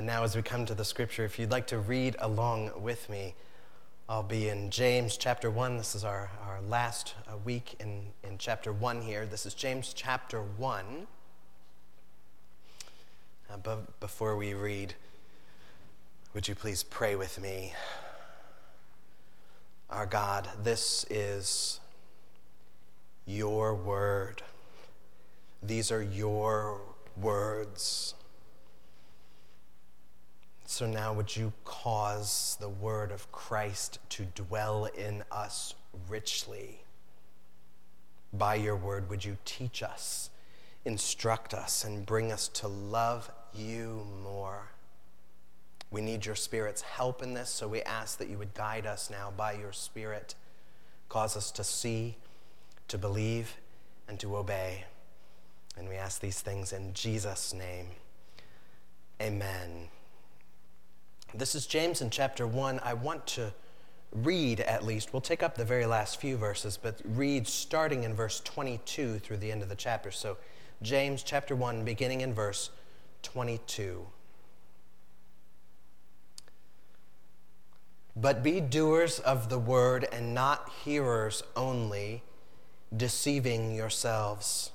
Uh, now, as we come to the scripture, if you'd like to read along with me, I'll be in James chapter 1. This is our, our last uh, week in, in chapter 1 here. This is James chapter 1. Uh, but before we read, would you please pray with me? Our God, this is your word. These are your words. So now, would you cause the word of Christ to dwell in us richly? By your word, would you teach us, instruct us, and bring us to love you more? We need your Spirit's help in this, so we ask that you would guide us now by your Spirit. Cause us to see, to believe, and to obey. And we ask these things in Jesus' name. Amen. This is James in chapter 1. I want to read at least, we'll take up the very last few verses, but read starting in verse 22 through the end of the chapter. So, James chapter 1, beginning in verse 22. But be doers of the word and not hearers only, deceiving yourselves.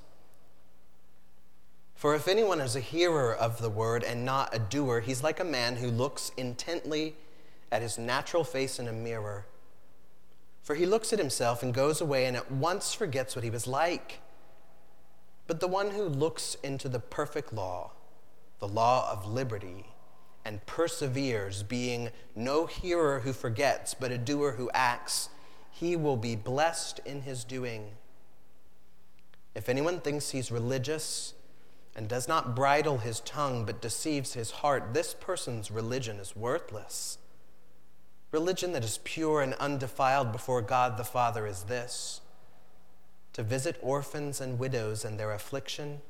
For if anyone is a hearer of the word and not a doer, he's like a man who looks intently at his natural face in a mirror. For he looks at himself and goes away and at once forgets what he was like. But the one who looks into the perfect law, the law of liberty, and perseveres, being no hearer who forgets, but a doer who acts, he will be blessed in his doing. If anyone thinks he's religious, and does not bridle his tongue but deceives his heart, this person's religion is worthless. Religion that is pure and undefiled before God the Father is this to visit orphans and widows in their affliction,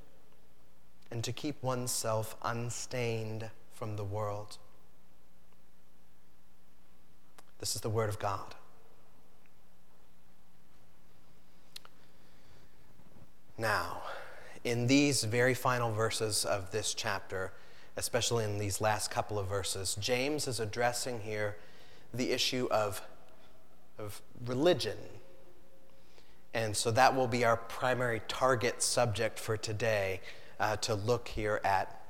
and to keep oneself unstained from the world. This is the Word of God. Now, in these very final verses of this chapter, especially in these last couple of verses, James is addressing here the issue of, of religion. And so that will be our primary target subject for today uh, to look here at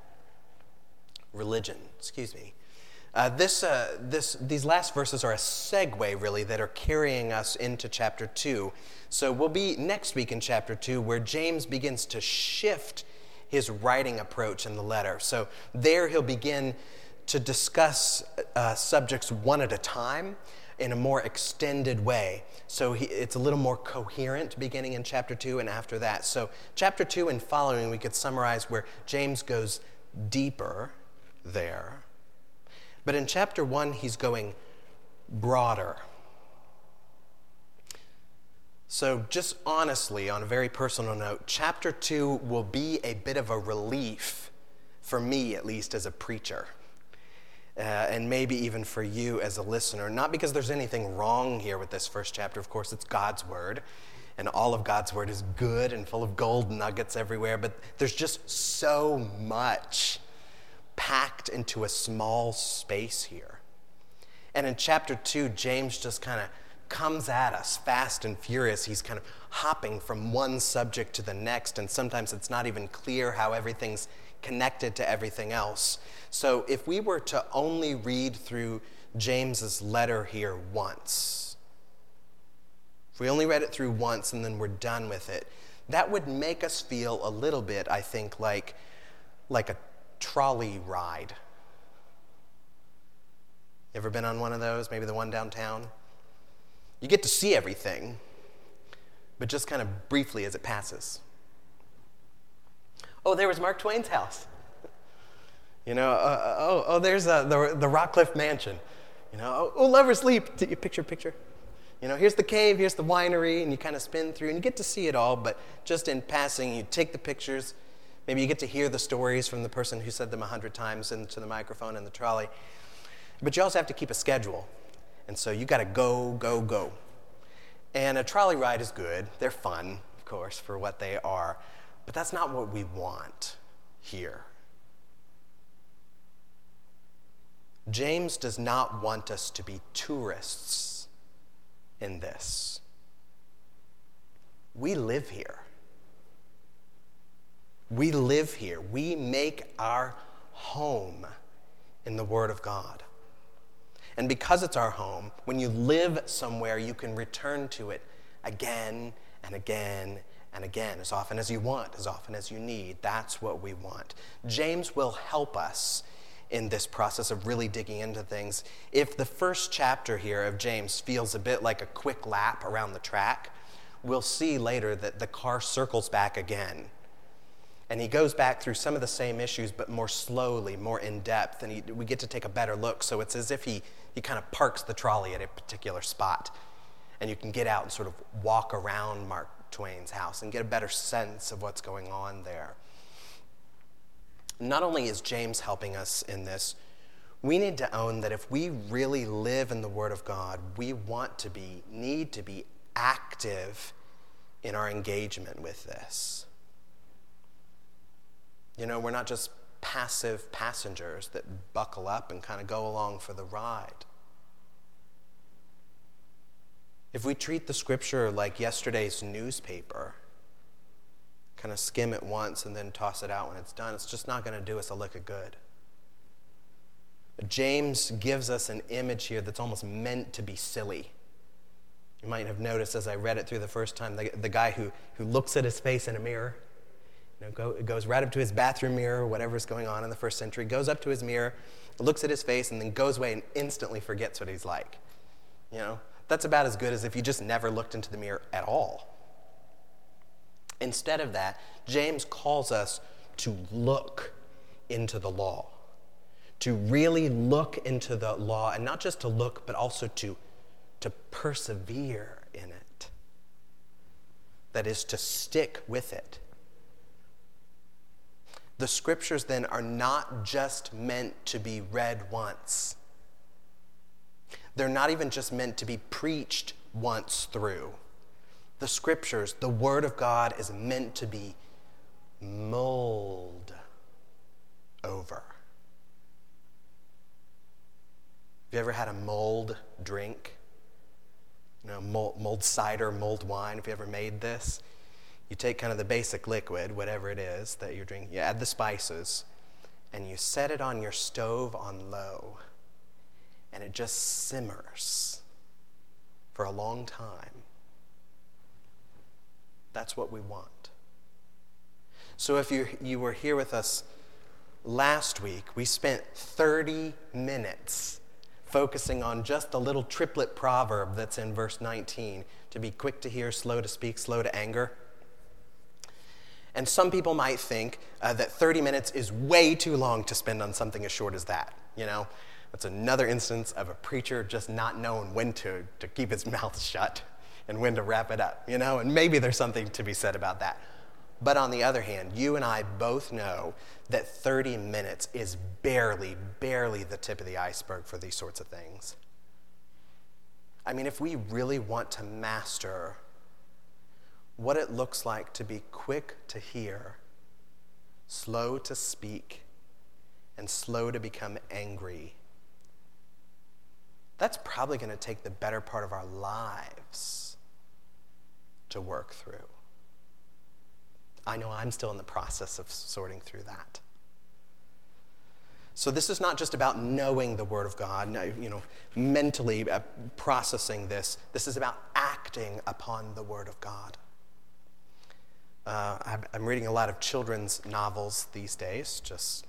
religion. Excuse me. Uh, this, uh, this, these last verses are a segue, really, that are carrying us into chapter 2. So we'll be next week in chapter 2, where James begins to shift his writing approach in the letter. So there he'll begin to discuss uh, subjects one at a time in a more extended way. So he, it's a little more coherent beginning in chapter 2 and after that. So, chapter 2 and following, we could summarize where James goes deeper there but in chapter one, he's going broader. So, just honestly, on a very personal note, chapter two will be a bit of a relief for me, at least as a preacher, uh, and maybe even for you as a listener. Not because there's anything wrong here with this first chapter, of course, it's God's word, and all of God's word is good and full of gold nuggets everywhere, but there's just so much packed into a small space here. And in chapter 2, James just kind of comes at us fast and furious. He's kind of hopping from one subject to the next, and sometimes it's not even clear how everything's connected to everything else. So if we were to only read through James's letter here once, if we only read it through once and then we're done with it, that would make us feel a little bit, I think, like, like a trolley ride. You Ever been on one of those? Maybe the one downtown? You get to see everything, but just kind of briefly as it passes. Oh, there was Mark Twain's house. You know, uh, uh oh, oh, there's uh, the, the Rockcliffe Mansion. You know, oh, oh Lover's Leap. Did you picture, picture. You know, here's the cave, here's the winery, and you kind of spin through and you get to see it all, but just in passing, you take the pictures, Maybe you get to hear the stories from the person who said them a hundred times into the microphone in the trolley. But you also have to keep a schedule. And so you got to go, go, go. And a trolley ride is good. They're fun, of course, for what they are. But that's not what we want here. James does not want us to be tourists in this. We live here. We live here. We make our home in the Word of God. And because it's our home, when you live somewhere, you can return to it again and again and again, as often as you want, as often as you need. That's what we want. James will help us in this process of really digging into things. If the first chapter here of James feels a bit like a quick lap around the track, we'll see later that the car circles back again. And he goes back through some of the same issues, but more slowly, more in depth, and he, we get to take a better look. So it's as if he, he kind of parks the trolley at a particular spot, and you can get out and sort of walk around Mark Twain's house and get a better sense of what's going on there. Not only is James helping us in this, we need to own that if we really live in the Word of God, we want to be, need to be active in our engagement with this. You know, we're not just passive passengers that buckle up and kind of go along for the ride. If we treat the scripture like yesterday's newspaper, kind of skim it once and then toss it out when it's done, it's just not going to do us a lick of good. James gives us an image here that's almost meant to be silly. You might have noticed as I read it through the first time, the, the guy who, who looks at his face in a mirror, you know, go, it goes right up to his bathroom mirror, whatever's going on in the first century, goes up to his mirror, looks at his face, and then goes away and instantly forgets what he's like. You know, that's about as good as if you just never looked into the mirror at all. Instead of that, James calls us to look into the law, to really look into the law, and not just to look, but also to, to persevere in it. That is, to stick with it. The scriptures then are not just meant to be read once. They're not even just meant to be preached once through the scriptures, the Word of God is meant to be mulled over. Have you ever had a mulled drink? You know, mulled, mulled cider, mulled wine. Have you ever made this? You take kind of the basic liquid, whatever it is that you're drinking, you add the spices, and you set it on your stove on low, and it just simmers for a long time. That's what we want. So if you, you were here with us last week, we spent 30 minutes focusing on just the little triplet proverb that's in verse 19 to be quick to hear, slow to speak, slow to anger. And some people might think uh, that 30 minutes is way too long to spend on something as short as that. You know, that's another instance of a preacher just not knowing when to, to keep his mouth shut and when to wrap it up, you know? And maybe there's something to be said about that. But on the other hand, you and I both know that 30 minutes is barely, barely the tip of the iceberg for these sorts of things. I mean, if we really want to master what it looks like to be quick to hear, slow to speak, and slow to become angry, that's probably going to take the better part of our lives to work through. I know I'm still in the process of sorting through that. So this is not just about knowing the Word of God, you know, mentally uh, processing this. This is about acting upon the Word of God. Uh, I'm reading a lot of children's novels these days, just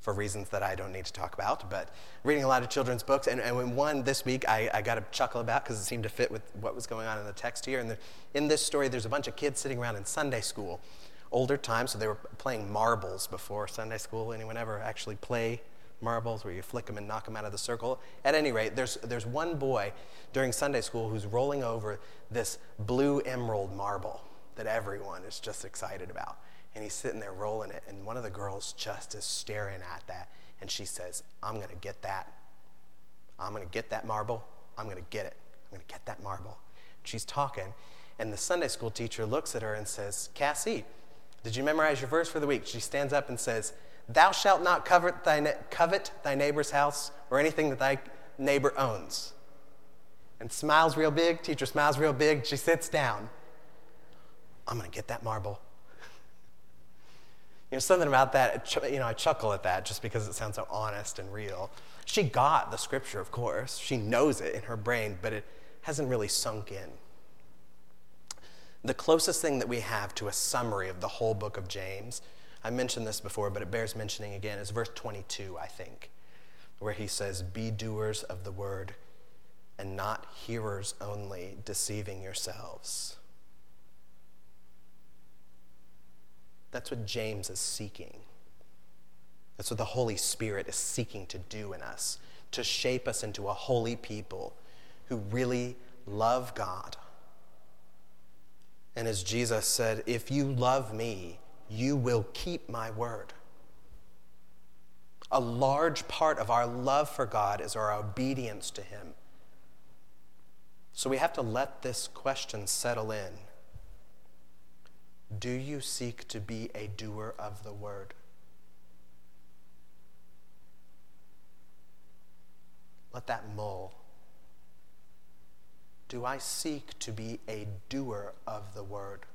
for reasons that I don't need to talk about, but reading a lot of children's books. And, and one this week I, I got a chuckle about because it seemed to fit with what was going on in the text here. And the, in this story, there's a bunch of kids sitting around in Sunday school, older times, so they were playing marbles before Sunday school. Anyone ever actually play marbles where you flick them and knock them out of the circle? At any rate, there's, there's one boy during Sunday school who's rolling over this blue emerald marble that everyone is just excited about and he's sitting there rolling it, and one of the girls just is staring at that, and she says, I'm going to get that. I'm going to get that marble. I'm going to get it. I'm going to get that marble. She's talking, and the Sunday school teacher looks at her and says, Cassie, did you memorize your verse for the week? She stands up and says, Thou shalt not covet thy, covet thy neighbor's house or anything that thy neighbor owns. And smiles real big. Teacher smiles real big. She sits down. I'm going to get that marble. You know, something about that, you know, I chuckle at that just because it sounds so honest and real. She got the scripture, of course. She knows it in her brain, but it hasn't really sunk in. The closest thing that we have to a summary of the whole book of James, I mentioned this before, but it bears mentioning again, is verse 22, I think, where he says, Be doers of the word and not hearers only, deceiving yourselves. That's what James is seeking. That's what the Holy Spirit is seeking to do in us, to shape us into a holy people who really love God. And as Jesus said, if you love me, you will keep my word. A large part of our love for God is our obedience to Him. So we have to let this question settle in. Do you seek to be a doer of the word? Let that mull. Do I seek to be a doer of the word?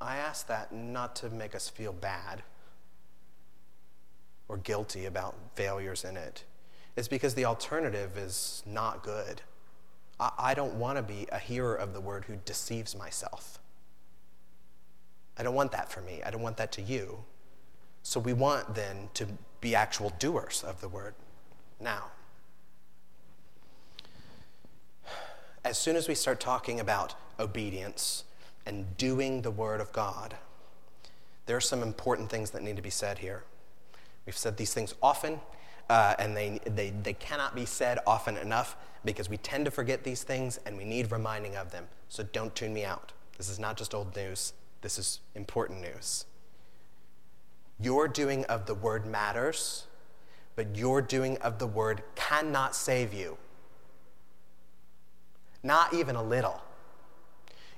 I ask that not to make us feel bad or guilty about failures in it is because the alternative is not good. I, I don't want to be a hearer of the word who deceives myself. I don't want that for me. I don't want that to you. So we want then to be actual doers of the word now. As soon as we start talking about obedience and doing the word of God, there are some important things that need to be said here. We've said these things often, uh, and they, they, they cannot be said often enough because we tend to forget these things and we need reminding of them. So don't tune me out. This is not just old news, this is important news. Your doing of the word matters, but your doing of the word cannot save you. Not even a little.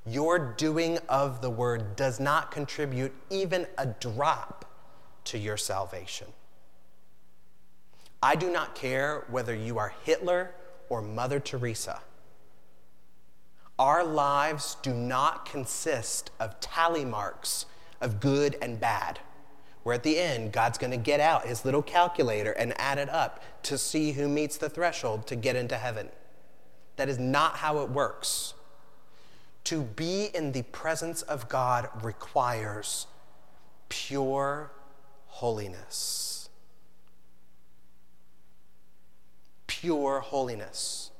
Your doing of the word does not contribute even a drop to your salvation. I do not care whether you are Hitler or Mother Teresa. Our lives do not consist of tally marks of good and bad, where at the end, God's going to get out his little calculator and add it up to see who meets the threshold to get into heaven. That is not how it works. To be in the presence of God requires pure holiness. Pure holiness.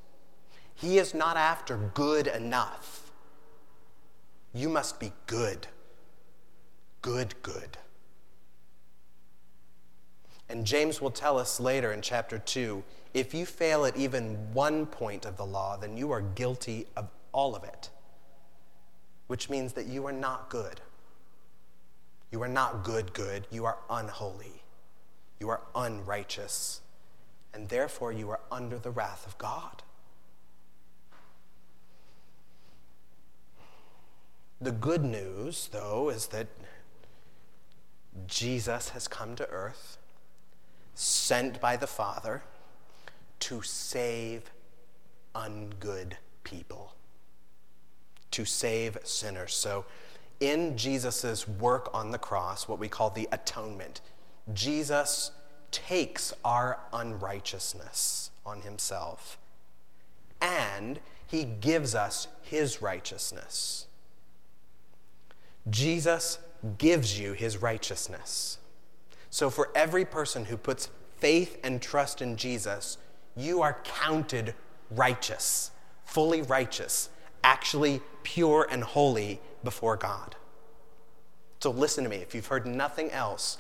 He is not after good enough. You must be good. Good, good. And James will tell us later in chapter 2 if you fail at even one point of the law, then you are guilty of all of it, which means that you are not good. You are not good, good. You are unholy. You are unrighteous and therefore you are under the wrath of God. The good news, though, is that Jesus has come to earth, sent by the Father to save ungood people, to save sinners. So, in Jesus' work on the cross, what we call the atonement, Jesus takes our unrighteousness on himself and he gives us his righteousness. Jesus gives you his righteousness. So, for every person who puts faith and trust in Jesus, you are counted righteous, fully righteous, actually pure and holy before God. So, listen to me. If you've heard nothing else,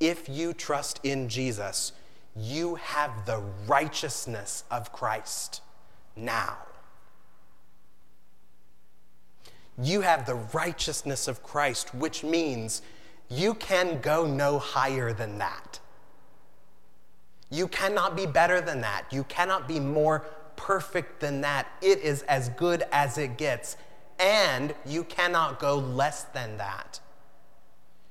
if you trust in Jesus, you have the righteousness of Christ now. You have the righteousness of Christ, which means you can go no higher than that. You cannot be better than that. You cannot be more perfect than that. It is as good as it gets. and you cannot go less than that.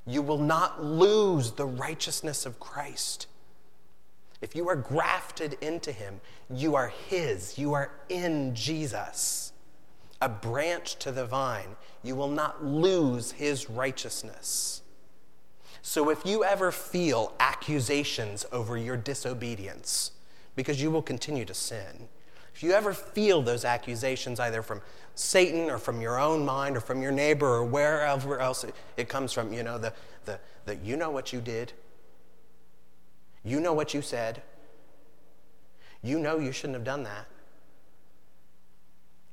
You will not lose the righteousness of Christ. If you are grafted into him, you are his. You are in Jesus. A branch to the vine, you will not lose his righteousness. So if you ever feel accusations over your disobedience, because you will continue to sin, if you ever feel those accusations either from Satan or from your own mind or from your neighbor or wherever else it comes from, you know, the, the, the you know what you did, you know what you said. You know you shouldn't have done that.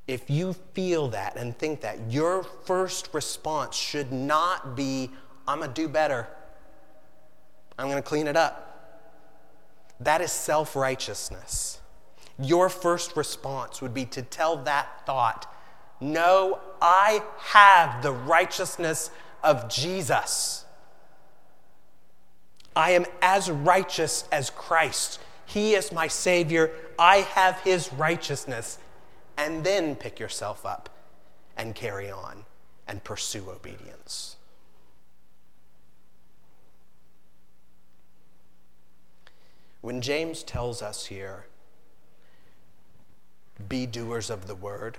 If you feel that and think that, your first response should not be, I'm going to do better. I'm going to clean it up. That is self righteousness. Your first response would be to tell that thought, No, I have the righteousness of Jesus. I am as righteous as Christ. He is my Savior. I have His righteousness. And then pick yourself up and carry on and pursue obedience. When James tells us here, be doers of the word,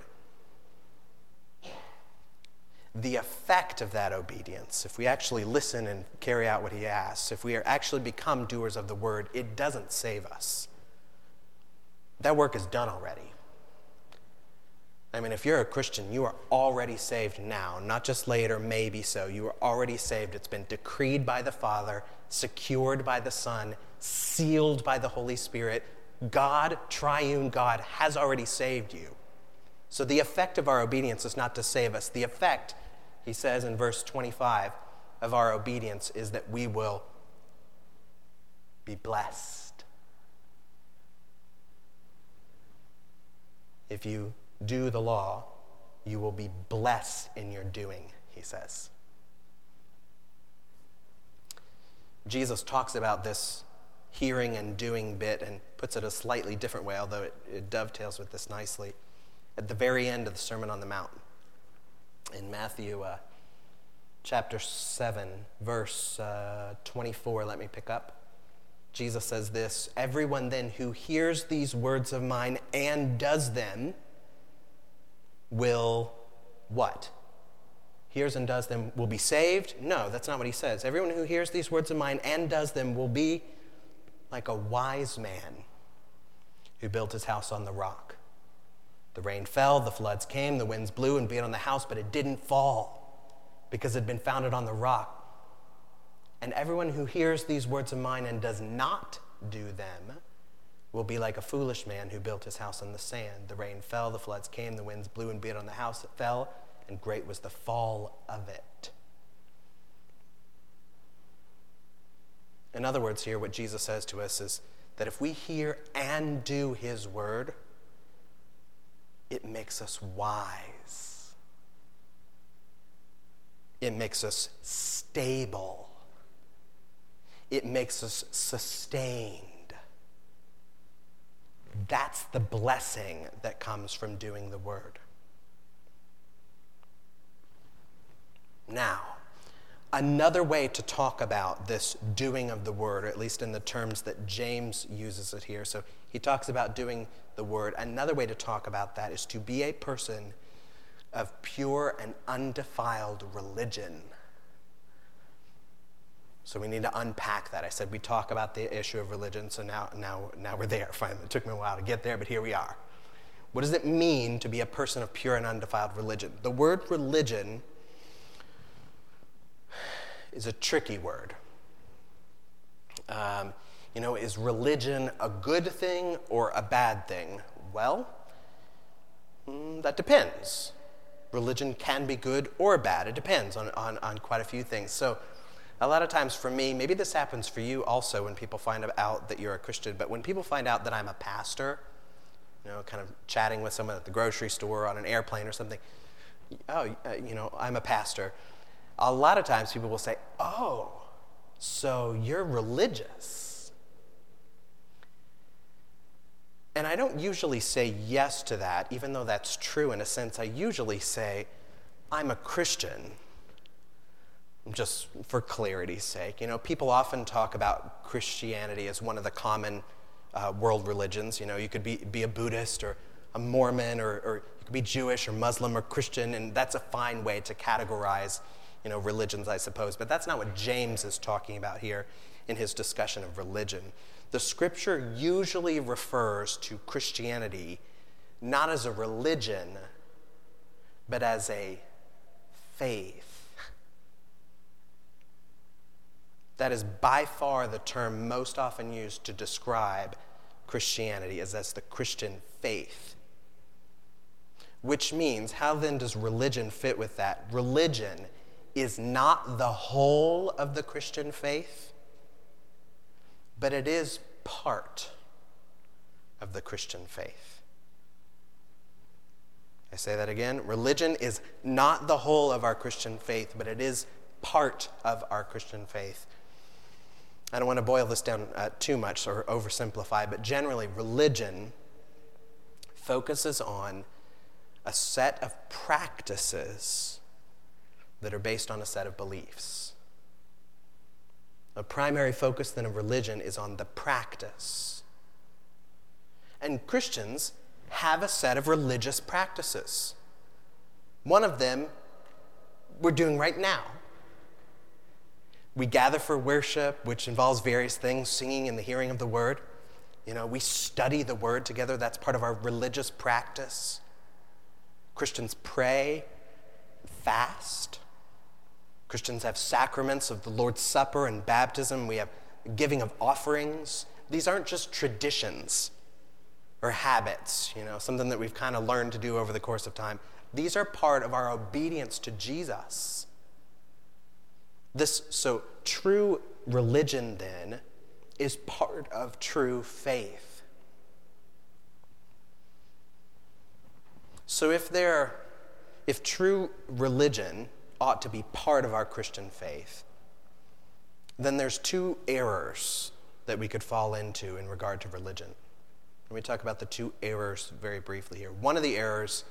the effect of that obedience, if we actually listen and carry out what he asks, if we are actually become doers of the word, it doesn't save us. That work is done already. I mean, if you're a Christian, you are already saved now, not just later, maybe so. You are already saved. It's been decreed by the Father, secured by the Son, sealed by the Holy Spirit. God, triune God, has already saved you. So the effect of our obedience is not to save us. The effect he says in verse 25 of our obedience is that we will be blessed. If you do the law, you will be blessed in your doing, he says. Jesus talks about this hearing and doing bit and puts it a slightly different way, although it, it dovetails with this nicely, at the very end of the Sermon on the Mount in Matthew uh, chapter 7, verse uh, 24. Let me pick up. Jesus says this Everyone then who hears these words of mine and does them will what? Hears and does them will be saved? No, that's not what he says. Everyone who hears these words of mine and does them will be like a wise man who built his house on the rock. The rain fell, the floods came, the winds blew and beat on the house, but it didn't fall because it had been founded on the rock. And everyone who hears these words of mine and does not do them will be like a foolish man who built his house on the sand. The rain fell, the floods came, the winds blew and beat on the house, it fell, and great was the fall of it. In other words, here, what Jesus says to us is that if we hear and do his word, it makes us wise. It makes us stable. It makes us sustained. That's the blessing that comes from doing the word. Now, another way to talk about this doing of the word, or at least in the terms that James uses it here. So he talks about doing the word. Another way to talk about that is to be a person of pure and undefiled religion. So we need to unpack that. I said we talk about the issue of religion, so now, now, now we're there. Finally, it took me a while to get there, but here we are. What does it mean to be a person of pure and undefiled religion? The word religion is a tricky word. Um, you know, is religion a good thing or a bad thing? Well, mm, that depends. Religion can be good or bad. It depends on, on, on quite a few things. So, a lot of times for me, maybe this happens for you also when people find out that you're a Christian, but when people find out that I'm a pastor, you know, kind of chatting with someone at the grocery store on an airplane or something, oh, uh, you know, I'm a pastor. A lot of times people will say, oh, so you're religious. And I don't usually say yes to that, even though that's true in a sense. I usually say, I'm a Christian, just for clarity's sake, you know, people often talk about Christianity as one of the common uh, world religions. You know, you could be, be a Buddhist or a Mormon or, or you could be Jewish or Muslim or Christian, and that's a fine way to categorize, you know, religions, I suppose. But that's not what James is talking about here in his discussion of religion. The scripture usually refers to Christianity not as a religion, but as a faith. That is by far the term most often used to describe Christianity, as that's the Christian faith. Which means, how then does religion fit with that? Religion is not the whole of the Christian faith, but it is part of the Christian faith. I say that again. Religion is not the whole of our Christian faith, but it is part of our Christian faith. I don't want to boil this down uh, too much or oversimplify, but generally, religion focuses on a set of practices that are based on a set of beliefs. A primary focus then of religion is on the practice. And Christians have a set of religious practices. One of them we're doing right now. We gather for worship, which involves various things, singing and the hearing of the word. You know, we study the word together. That's part of our religious practice. Christians pray, fast. Christians have sacraments of the Lord's Supper and baptism. We have giving of offerings. These aren't just traditions or habits, you know, something that we've kind of learned to do over the course of time. These are part of our obedience to Jesus. This, so true religion then is part of true faith. So if there, if true religion ought to be part of our Christian faith, then there's two errors that we could fall into in regard to religion. Let me talk about the two errors very briefly here. One of the errors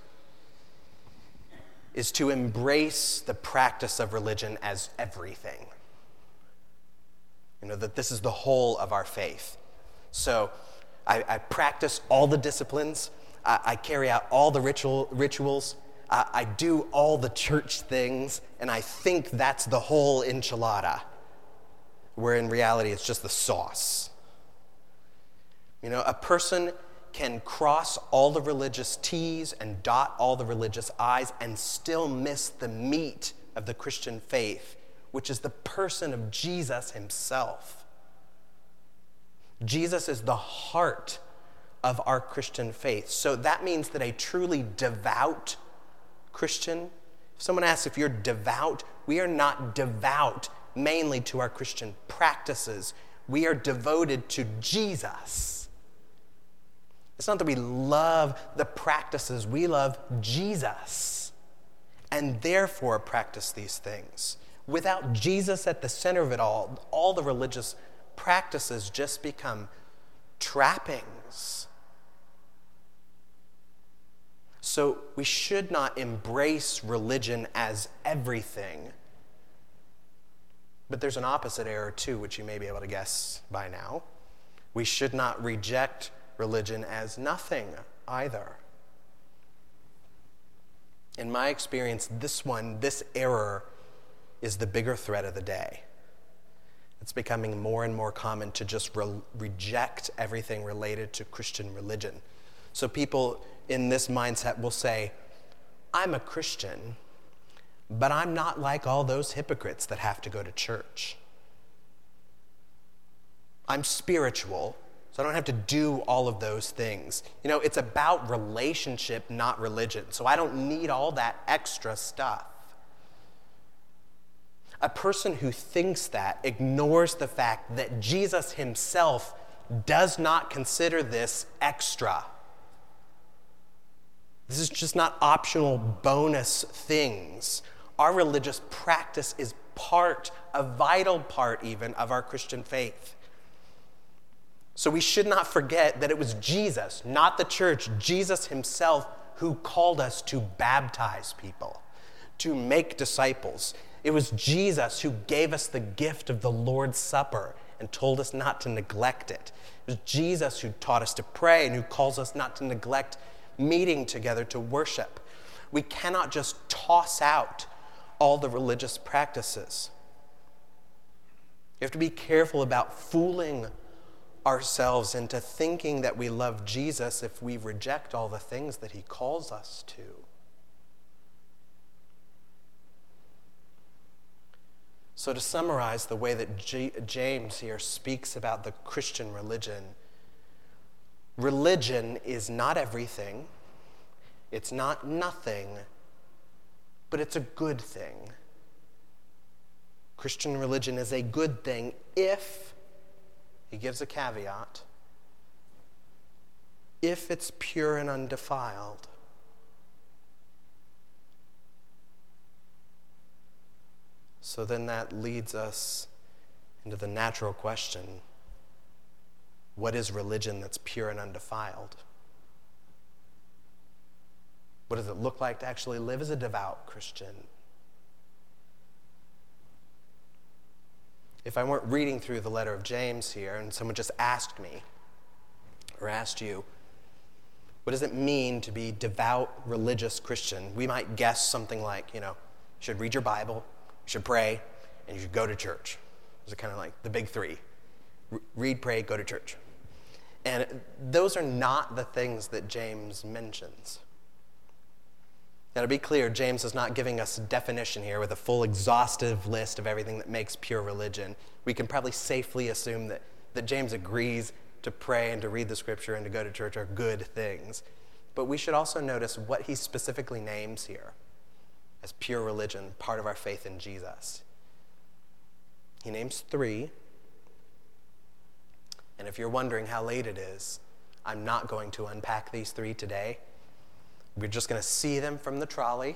is to embrace the practice of religion as everything. You know, that this is the whole of our faith. So I, I practice all the disciplines, I, I carry out all the ritual, rituals, I, I do all the church things, and I think that's the whole enchilada, where in reality it's just the sauce. You know, a person can cross all the religious T's and dot all the religious I's and still miss the meat of the Christian faith, which is the person of Jesus himself. Jesus is the heart of our Christian faith. So that means that a truly devout Christian, if someone asks if you're devout, we are not devout mainly to our Christian practices. We are devoted to Jesus. It's not that we love the practices, we love Jesus and therefore practice these things. Without Jesus at the center of it all, all the religious practices just become trappings. So we should not embrace religion as everything. But there's an opposite error too, which you may be able to guess by now. We should not reject religion as nothing either. In my experience, this one, this error, is the bigger threat of the day. It's becoming more and more common to just re- reject everything related to Christian religion. So people in this mindset will say, I'm a Christian, but I'm not like all those hypocrites that have to go to church. I'm spiritual, so I don't have to do all of those things. You know, it's about relationship, not religion. So I don't need all that extra stuff. A person who thinks that ignores the fact that Jesus himself does not consider this extra. This is just not optional bonus things. Our religious practice is part, a vital part even, of our Christian faith. So we should not forget that it was Jesus, not the church, Jesus himself, who called us to baptize people, to make disciples. It was Jesus who gave us the gift of the Lord's Supper and told us not to neglect it. It was Jesus who taught us to pray and who calls us not to neglect meeting together to worship. We cannot just toss out all the religious practices. You have to be careful about fooling ourselves into thinking that we love Jesus if we reject all the things that he calls us to. So, to summarize the way that G- James here speaks about the Christian religion, religion is not everything, it's not nothing, but it's a good thing. Christian religion is a good thing if, he gives a caveat, if it's pure and undefiled. So then that leads us into the natural question what is religion that's pure and undefiled? What does it look like to actually live as a devout Christian? If I weren't reading through the letter of James here and someone just asked me or asked you, what does it mean to be devout religious Christian? We might guess something like, you know, you should read your Bible, you should pray, and you should go to church. Those are kind of like the big three read, pray, go to church. And those are not the things that James mentions. Now, to be clear, James is not giving us a definition here with a full exhaustive list of everything that makes pure religion. We can probably safely assume that, that James agrees to pray and to read the scripture and to go to church are good things. But we should also notice what he specifically names here as pure religion, part of our faith in Jesus. He names three. And if you're wondering how late it is, I'm not going to unpack these three today. We're just going to see them from the trolley.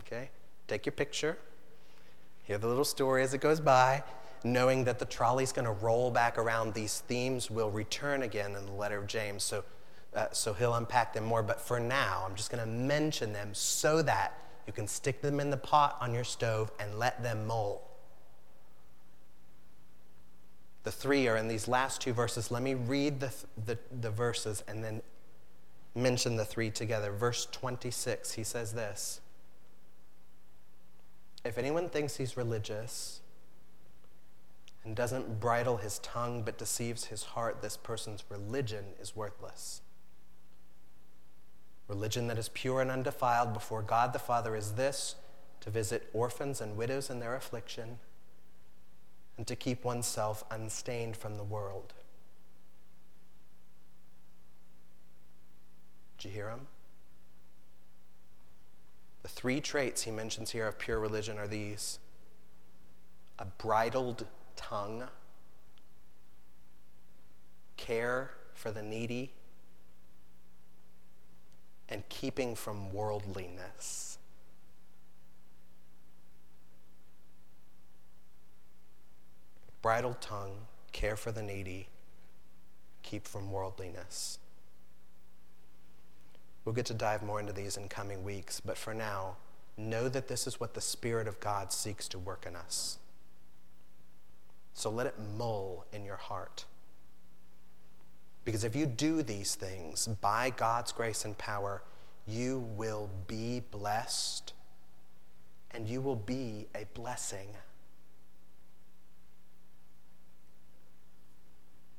Okay? Take your picture. Hear the little story as it goes by, knowing that the trolley's going to roll back around. These themes will return again in the letter of James. So, uh, so he'll unpack them more. But for now, I'm just going to mention them so that you can stick them in the pot on your stove and let them mold. The three are in these last two verses. Let me read the, the, the verses and then mention the three together. Verse 26, he says this If anyone thinks he's religious and doesn't bridle his tongue but deceives his heart, this person's religion is worthless. Religion that is pure and undefiled before God the Father is this to visit orphans and widows in their affliction, and to keep oneself unstained from the world. Did you hear him? The three traits he mentions here of pure religion are these a bridled tongue, care for the needy, and keeping from worldliness. Bridled tongue, care for the needy, keep from worldliness. We'll get to dive more into these in coming weeks, but for now, know that this is what the Spirit of God seeks to work in us. So let it mull in your heart. Because if you do these things by God's grace and power, you will be blessed and you will be a blessing.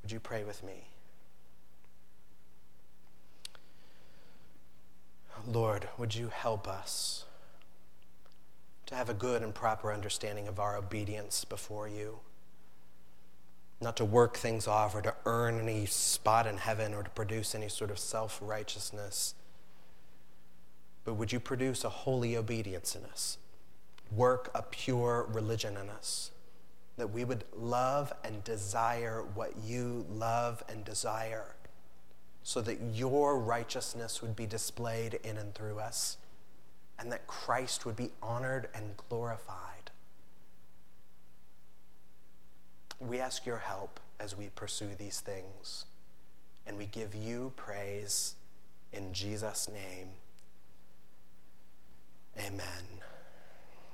Would you pray with me? Lord, would you help us to have a good and proper understanding of our obedience before you? not to work things off or to earn any spot in heaven or to produce any sort of self righteousness. But would you produce a holy obedience in us? Work a pure religion in us. That we would love and desire what you love and desire, so that your righteousness would be displayed in and through us, and that Christ would be honored and glorified. We ask your help as we pursue these things, and we give you praise in Jesus' name. Amen.